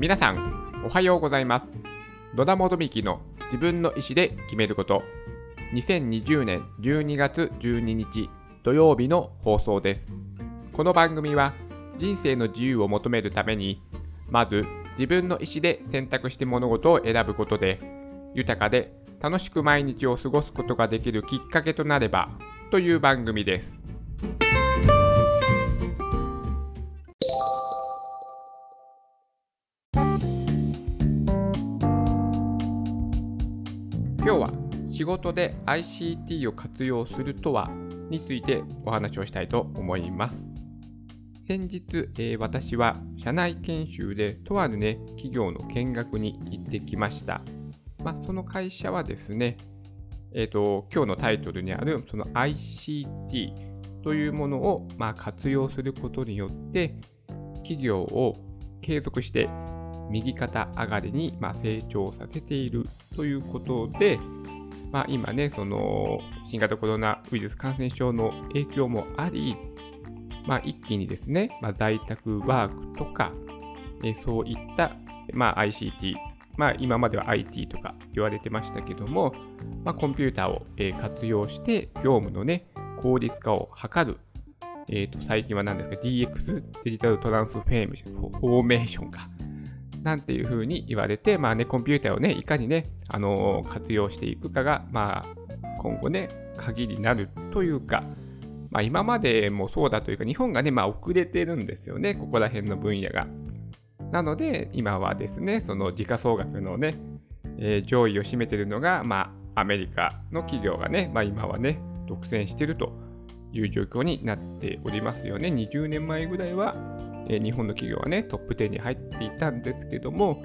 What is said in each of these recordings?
皆さん、おはようございます。野田元幹の自分の意思で決めること。2020年12月12日土曜日の放送です。この番組は人生の自由を求めるために、まず自分の意思で選択して物事を選ぶことで、豊かで楽しく毎日を過ごすことができるきっかけとなればという番組です。今日は仕事で ICT を活用するとはについてお話をしたいと思います。先日、えー私は社内研修でとあるね、企業の見学に行ってきました。まあ、その会社はですね、えっ、と、今日のタイトルにあるその ICT というものを、まあ、活用することによって、企業を継続して右肩上がりに、まあ、成長させているということで、まあ、今ね、その新型コロナウイルス感染症の影響もあり、まあ、一気にですね、まあ、在宅ワークとか、えーそういった、まあ、ICT、まあ、今までは IT とか言われてましたけども、まあ、コンピューターを、えー活用して業務のね、効率化を図る、えーと最近は何ですか、DX、デジタルトランスフォーメーション、フォーメーションか。なんていうふうに言われて、まあね、コンピューターをね、いかにね、あのー活用していくかが、まあ、今後ね、鍵になるというか、まあ、今までもそうだというか、日本がね、まあ、遅れてるんですよね、ここら辺の分野が。なので、今はですね、その時価総額のね、えー上位を占めているのが、まあ、アメリカの企業がね、まあ、今はね、独占しているという状況になっておりますよね。20年前ぐらいは、えー日本の企業はね、トップ10に入っていたんですけども、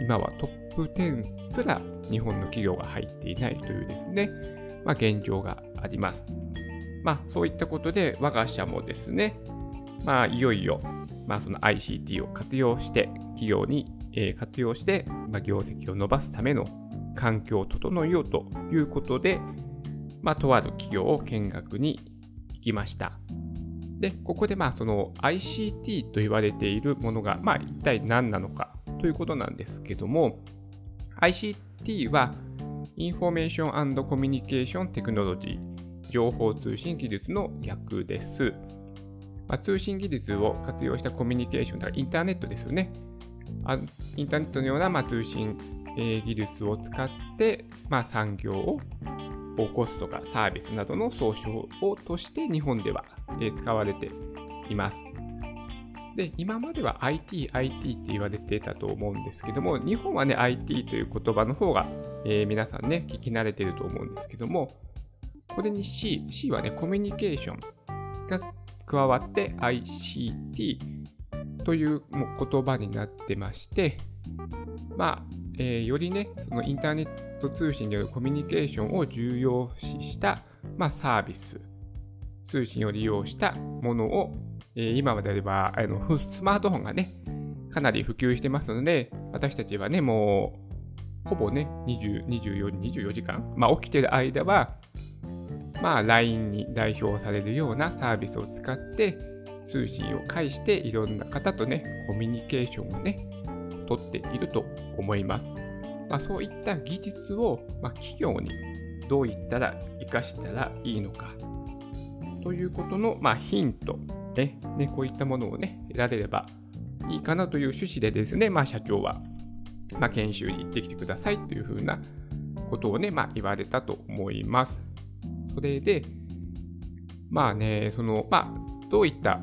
今はトップ10すら日本の企業が入っていないというですね、まあ、現状があります。まあ、そういったことで、我が社もですね、まあ、いよいよ、まあ、その ICT を活用して、企業に、えー活用して、まあ、業績を伸ばすための環境を整えようということで、まあ、とある企業を見学に行きました。で、ここで、まあ、その ICT と言われているものが、まあ、一体何なのかということなんですけども、ICT は、 Information Communication Technology、情報通信技術の略です。まあ、通信技術を活用したコミュニケーション、だからインターネットですよね。インターネットのような、まあ、通信、技術を使って、まあ、産業を起こすとかサービスなどの総称をとして日本では、使われています。で、今までは IT、IT って言われてたと思うんですけども、日本はね、IT という言葉の方が、えー皆さんね、聞き慣れてると思うんですけども、これに C、C はね、コミュニケーションが加わって ICT というもう言葉になってまして、まあ、えーよりね、そのインターネット通信によるコミュニケーションを重要視した、まあ、サービス、通信を利用したものを、えー今まであればあのスマートフォンがね、かなり普及してますので、私たちはね、もう、ほぼね、20 24, 24時間、まあ、起きてる間は、まあ、LINE に代表されるようなサービスを使って、通信を介していろんな方とね、コミュニケーションをね、取っていると思います。まあ、そういった技術を、まあ、企業にどういったら活かしたらいいのかということの、まあ、ヒント、ねね、こういったものをね、得られればいいかなという趣旨でですね、まあ、社長は、まあ、研修に行ってきてくださいというふうなことをね、まあ、言われたと思います。それで、まあね、その、まあ、どういった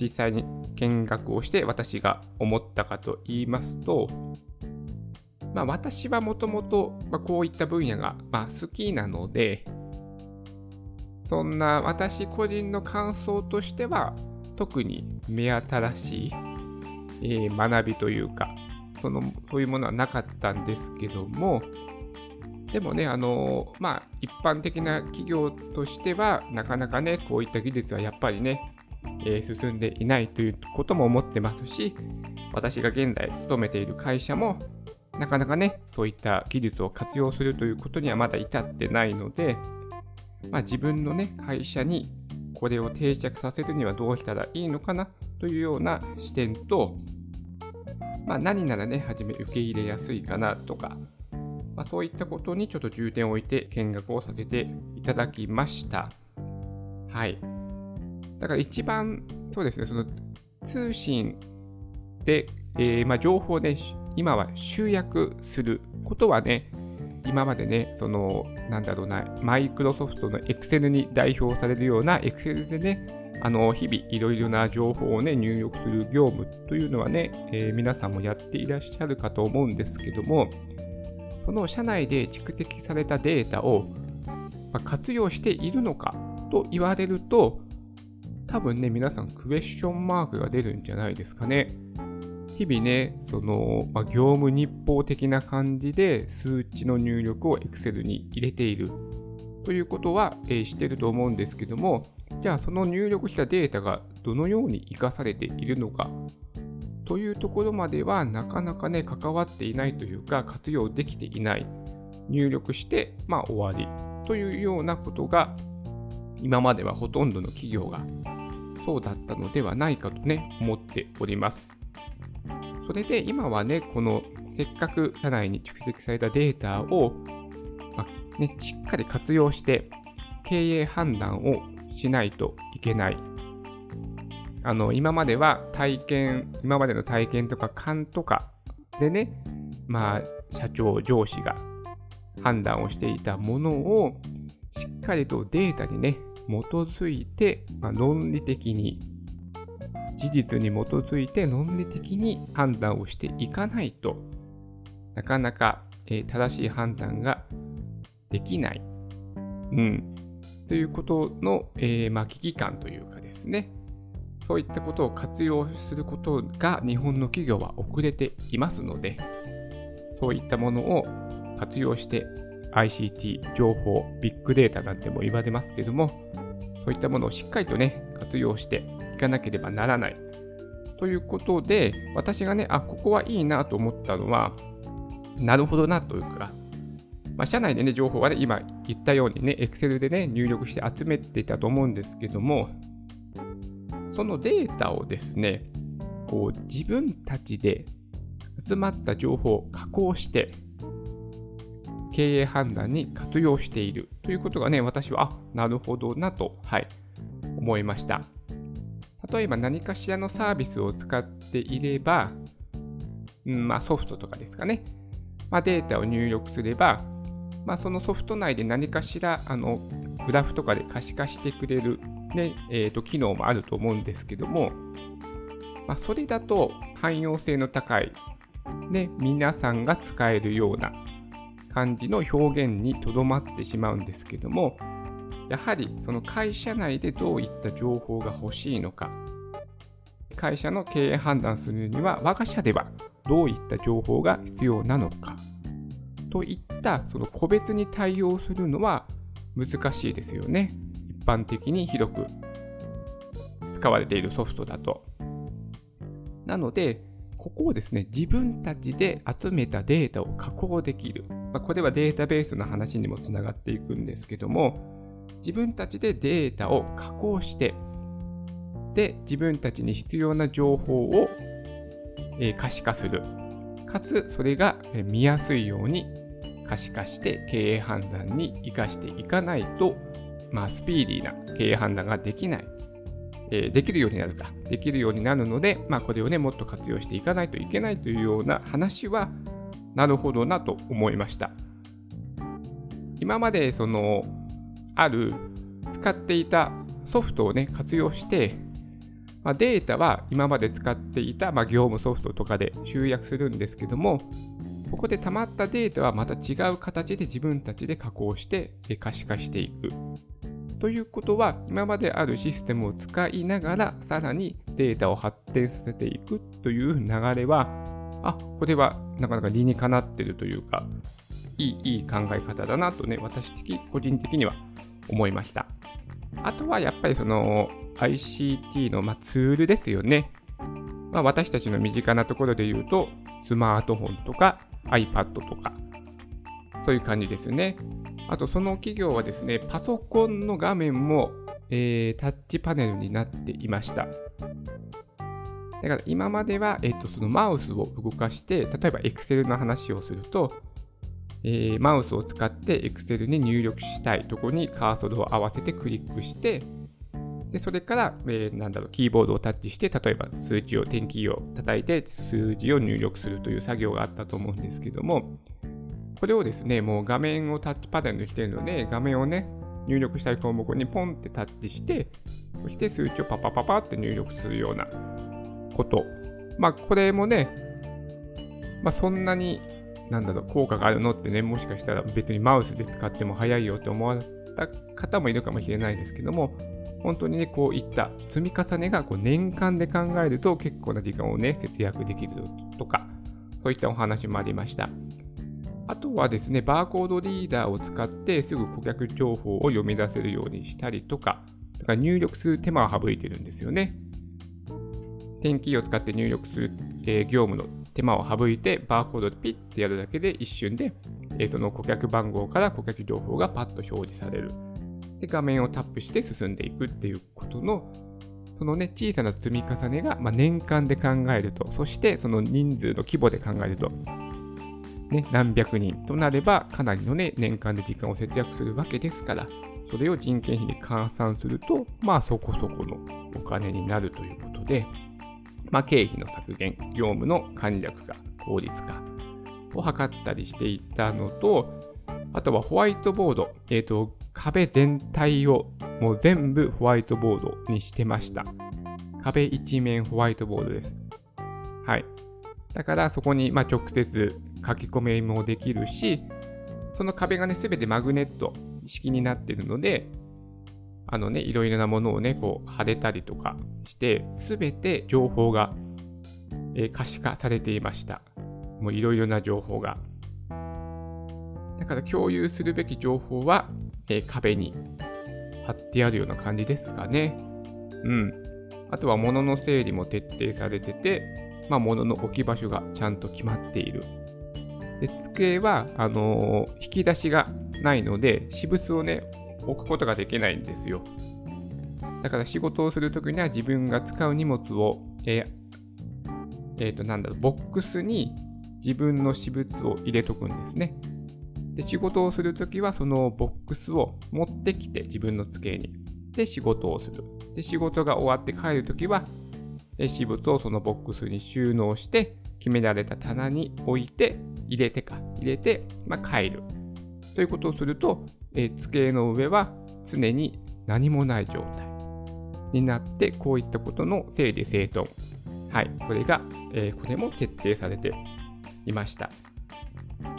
実際に見学をして私が思ったかと言いますと、まあ、私はもともとこういった分野が、ま、好きなので、そんな私個人の感想としては、特に目新しい、えー学びというか、そのそういうものはなかったんですけども、でもね、あのまあ、一般的な企業としては、なかなかね、こういった技術はやっぱりね、えー進んでいないということも思ってますし、私が現在勤めている会社も、なかなかね、そういった技術を活用するということにはまだ至ってないので、まあ、自分のね、会社にこれを定着させるにはどうしたらいいのかなというような視点と、まあ、何ならね、はじめ受け入れやすいかなとか、まあ、そういったことにちょっと重点を置いて見学をさせていただきました。はい。だから一番、そうですね、その通信で、えー、まあ、情報で、今は集約することはね、今までね、その、なんだろうな、マイクロソフトの Excel に代表されるような Excel でね、あの、日々いろいろな情報をね、入力する業務というのはね、えー、皆さんもやっていらっしゃるかと思うんですけども、その社内で蓄積されたデータを、活用しているのかと言われると、多分ね、皆さんクエスチョンマークが出るんじゃないですかね。日々ね、その、まあ、業務日報的な感じで数値の入力を Excel に入れているということは、えー、してると思うんですけども、じゃあその入力したデータがどのように活かされているのかというところまではなかなかね、関わっていないというか、活用できていない。入力して、まあ終わりというようなことが、今まではほとんどの企業がそうだったのではないかとね、思っております。それで今はね、このせっかく社内に蓄積されたデータを、まあ、ね、しっかり活用して経営判断をしないといけない。あの今までは体験、今までの体験とか勘とかでね、まあ、社長、上司が判断をしていたものをしっかりとデータにね、基づいて、まあ、論理的に事実に基づいて論理的に判断をしていかないとなかなか、え、正しい判断ができない。うん。ということの、えー、まあ、危機感というかですね。そういったことを活用することが日本の企業は遅れていますので、そういったものを活用して ICT、情報、ビッグデータなんても言われますけども、そういったものをしっかりとね、活用していかなければならない。ということで、私がね、あ、ここはいいなと思ったのは、なるほどなというか、まあ、社内でね、情報はね、今言ったようにね、Excel でね、入力して集めていたと思うんですけども、そのデータをですね、こう自分たちで集まった情報を加工して、経営判断に活用しているということがね、私は、あ、なるほどなと、はい、思いました。例えば何かしらのサービスを使っていれば、うんまあ、ソフトとかですかね、まあ、データを入力すれば、まあ、そのソフト内で何かしらあのグラフとかで可視化してくれる、ねえーと、機能もあると思うんですけども、まあ、それだと汎用性の高い、ね、皆さんが使えるような感じの表現にとどまってしまうんですけども、やはりその会社内でどういった情報が欲しいのか、会社の経営判断するには、我が社ではどういった情報が必要なのか、といったその個別に対応するのは難しいですよね。一般的に広く使われているソフトだと。なので、ここをですね、自分たちで集めたデータを加工できる。まあ、これはデータベースの話にもつながっていくんですけども、自分たちでデータを加工して、で、自分たちに必要な情報を、え、可視化する。かつ、それが見やすいように可視化して経営判断に生かしていかないと、まあ、スピーディーな経営判断ができない。え、できるようになるか。できるようになるので、まあ、これをね、もっと活用していかないといけないというような話は、なるほどなと思いました。今まで、その、ある使っていたソフトをね、活用して、まあ、データは今まで使っていた、まあ、業務ソフトとかで集約するんですけども、ここで溜まったデータはまた違う形で自分たちで加工して可視化していく。ということは、今まであるシステムを使いながら、さらにデータを発展させていくという流れは、あ、これはなかなか理にかなってるというか、いいいい考え方だなとね、私的、個人的には思いました。あとはやっぱりその ICT のまツールですよね。まあ、私たちの身近なところで言うと、スマートフォンとか iPad とか、そういう感じですね。あとその企業はですね、パソコンの画面も、えー、タッチパネルになっていました。だから今までは、えっと、そのマウスを動かして、例えば Excel の話をすると、えー、マウスを使って Excel に入力したいところにカーソルを合わせてクリックして、でそれから、えー、なんだろう、キーボードをタッチして、例えば数値を、点キーを叩いて数字を入力するという作業があったと思うんですけども、これをですね、もう画面をタッチパネルにしているので、画面をね、入力したい項目にポンってタッチして、そして数値をパパパパって入力するようなこと。まあ、これもね、まあ、そんなに、なんだろう、効果があるのってね、もしかしたら別にマウスで使っても早いよって思われた方もいるかもしれないですけども、本当にね、こういった積み重ねがこう年間で考えると結構な時間をね、節約できるとか、そういったお話もありました。あとはですね、バーコードリーダーを使ってすぐ顧客情報を読み出せるようにしたりとか、だから入力する手間を省いてるんですよね。点キーを使って入力する、え、業務の手間を省いて、バーコードでピッてやるだけで一瞬で、え、その顧客番号から顧客情報がパッと表示される。で、画面をタップして進んでいくっていうことの、そのね、小さな積み重ねが、ま、年間で考えると、そしてその人数の規模で考えると、ね、何百人となれば、かなりのね、年間で時間を節約するわけですから、それを人件費に換算すると、まあそこそこのお金になるということで、まあ、経費の削減、業務の簡略化、効率化を図ったりしていたのと、あとはホワイトボード、えっ、ー、と、壁全体をもう全部ホワイトボードにしてました。壁一面ホワイトボードです。はい。だからそこにま直接書き込みもできるし、その壁がね、すべてマグネット式になっているので、あのね、いろいろなものをね、こう、貼れたりとかして、すべて情報が、えー、可視化されていました。もういろいろな情報が。だから共有するべき情報は、えー、壁に貼ってあるような感じですかね。うん。あとは物の整理も徹底されてて、まあ、物の置き場所がちゃんと決まっている。で机はあのー、引き出しがないので、私物をね、置くことができないんですよ。だから仕事をするときには自分が使う荷物を、えー、えー、と、なんだろう、ボックスに自分の私物を入れとくんですね。で、仕事をするときはそのボックスを持ってきて自分の机に。で、仕事をする。で、仕事が終わって帰るときは、私物をそのボックスに収納して、決められた棚に置いて、入れてか、入れて、まあ、帰る。ということをすると、えー、机の上は常に何もない状態になって、こういったことの整理整頓。はい、これが、えー、これも徹底されていました。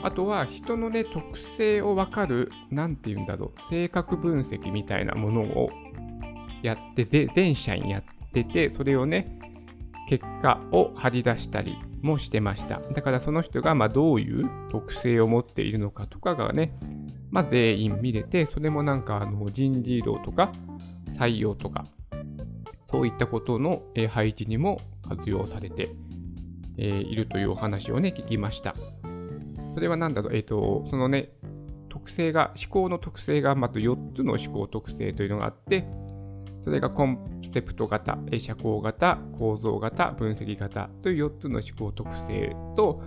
あとは人のね、特性をわかる、なんて言うんだろう、性格分析みたいなものをやってて、全社員やってて、それをね、結果を張り出したりもしてました。だからその人がまどういう特性を持っているのかとかがね、まあ、全員見れて、それもなんかあの人事異動とか採用とか、そういったことの配置にも活用されているというお話をね、聞きました。それは何だろう、えっ、ー、と、そのね、特性が、思考の特性がまず4つの思考特性というのがあって、それがコンセプト型、社交型、構造型、分析型という4つの思考特性と、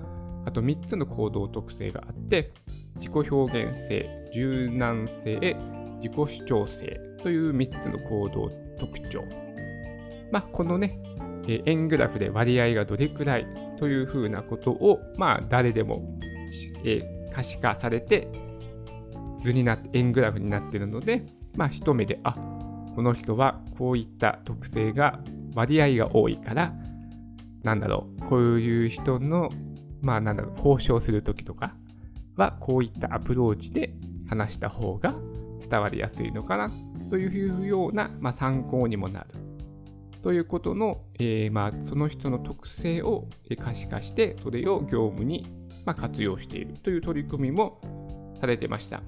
あと3つの行動特性があって、自己表現性、柔軟性、自己主張性という3つの行動特徴。まあ、このね、円グラフで割合がどれくらいというふうなことを、まあ、誰でも、可視化されて、図になって、円グラフになっているので、まあ、一目で、あ、この人はこういった特性が割合が多いから、なんだろう、こういう人の、まあなんだろう、交渉するときとかは、こういったアプローチで話した方が伝わりやすいのかなというような、まあ、参考にもなる。ということの、えー、まあ、その人の特性を可視化して、それを業務に、ま活用しているという取り組みもされてました。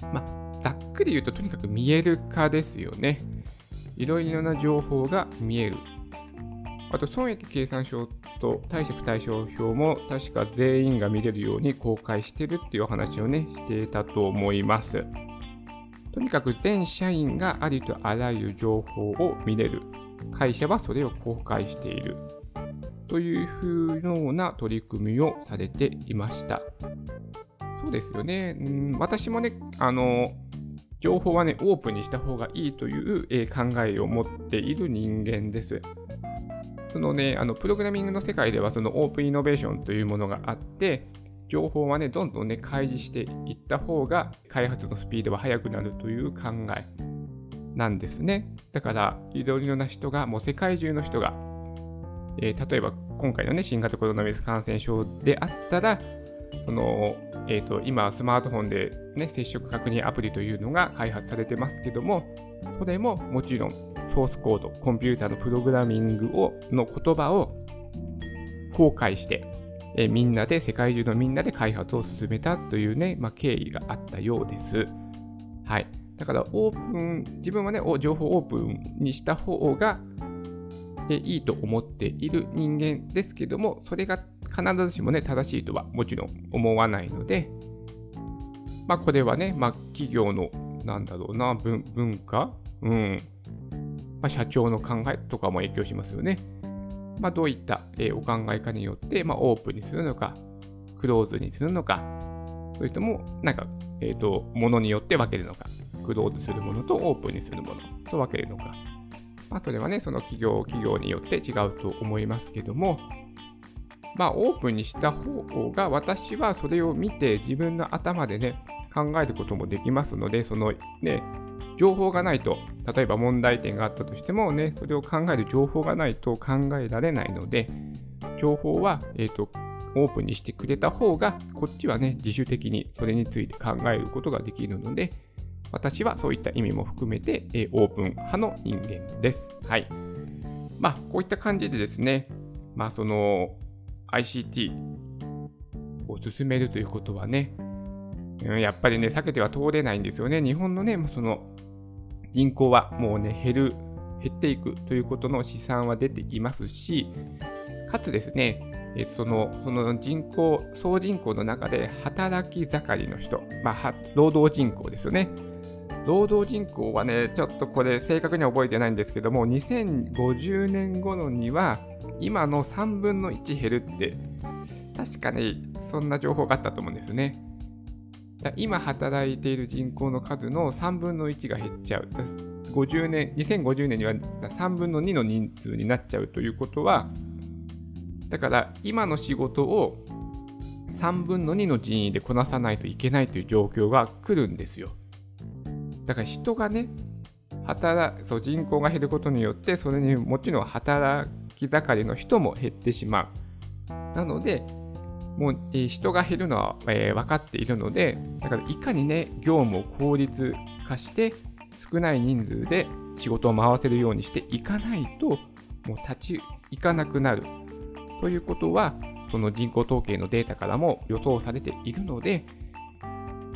まあざっくり言うととにかく見える化ですよね。いろいろな情報が見える。あと、損益計算書と貸借対照表も確か全員が見れるように公開してるっていうお話をね、していたと思います。とにかく全社員がありとあらゆる情報を見れる会社はそれを公開しているというふうような取り組みをされていました。そうですよね。うん、私もね、あの、情報はね、オープンにした方がいいという、え、考えを持っている人間です。そのね、あのプログラミングの世界ではそのオープンイノベーションというものがあって、情報はね、どんどんね、開示していった方が開発のスピードは速くなるという考えなんですね。だから、いろいろな人が、もう世界中の人が、えー、例えば今回のね、新型コロナウイルス感染症であったら、その、えーと、今、スマートフォンで、ね、接触確認アプリというのが開発されてますけども、それももちろんソースコード、コンピューターのプログラミングをの言葉を公開して、えみんなで、世界中のみんなで開発を進めたというね、まあ、経緯があったようです。はい。だから、オープン、自分はね、情報オープンにした方が、いいと思っている人間ですけども、それが必ずしもね、正しいとはもちろん思わないので、まあ、これはね、まあ、企業の、なんだろうな、文文化うん。まあ、社長の考えとかも影響しますよね。まあ、どういった、えお考えかによって、まあ、オープンにするのか、クローズにするのか、それとも、なんか、えっ、ー、と、ものによって分けるのか、クローズするものとオープンにするものと分けるのか。まあ、それはね、その企業、企業によって違うと思いますけども、まあ、オープンにした方が、私はそれを見て自分の頭でね、考えることもできますので、そのね、情報がないと、例えば問題点があったとしてもね、それを考える情報がないと考えられないので、情報は、えーと、オープンにしてくれた方が、こっちはね、自主的にそれについて考えることができるので、私はそういった意味も含めて、えー、オープン派の人間です。はい。まあ、こういった感じでですね、まあ、その ICT を進めるということはね、やっぱりね、避けては通れないんですよね。日本のね、その人口はもうね、減る、減っていくということの試算は出ていますし、かつですね、えそのその人口、総人口の中で働き盛りの人、まあ、労働人口ですよね。労働人口はね、ちょっとこれ正確には覚えてないんですけども、2050年頃には今の3分の1減るって、確かにそんな情報があったと思うんですね。今働いている人口の数の3分の1が減っちゃう。50年2050年には3分の2の人数になっちゃうということは、だから今の仕事を3分の2の人員でこなさないといけないという状況が来るんですよ。だから人がね、働そう人口が減ることによって、それにもちろん働き盛りの人も減ってしまう。なので、もう、え、人が減るのは、えー、分かっているので、だからいかにね、業務を効率化して、少ない人数で仕事を回せるようにしていかないと、もう立ち行かなくなる。ということは、その人口統計のデータからも予想されているので、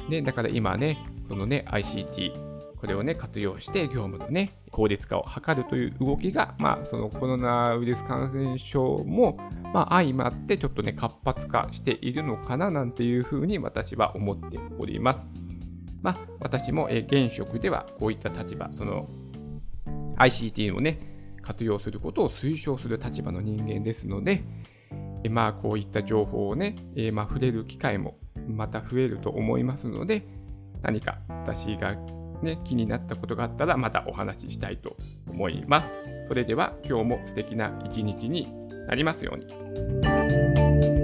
ね、だから今ね、そのね、ICT、これをね、活用して業務のね、効率化を図るという動きが、まあ、そのコロナウイルス感染症も、まあ、相まってちょっとね、活発化しているのかななんていうふうに私は思っております。まあ、私も、現職ではこういった立場、その ICT をね、活用することを推奨する立場の人間ですので、まあ、こういった情報をね、えまあ、触れる機会もまた増えると思いますので、何か私がね、気になったことがあったらまたお話ししたいと思います。それでは今日も素敵な一日になりますように。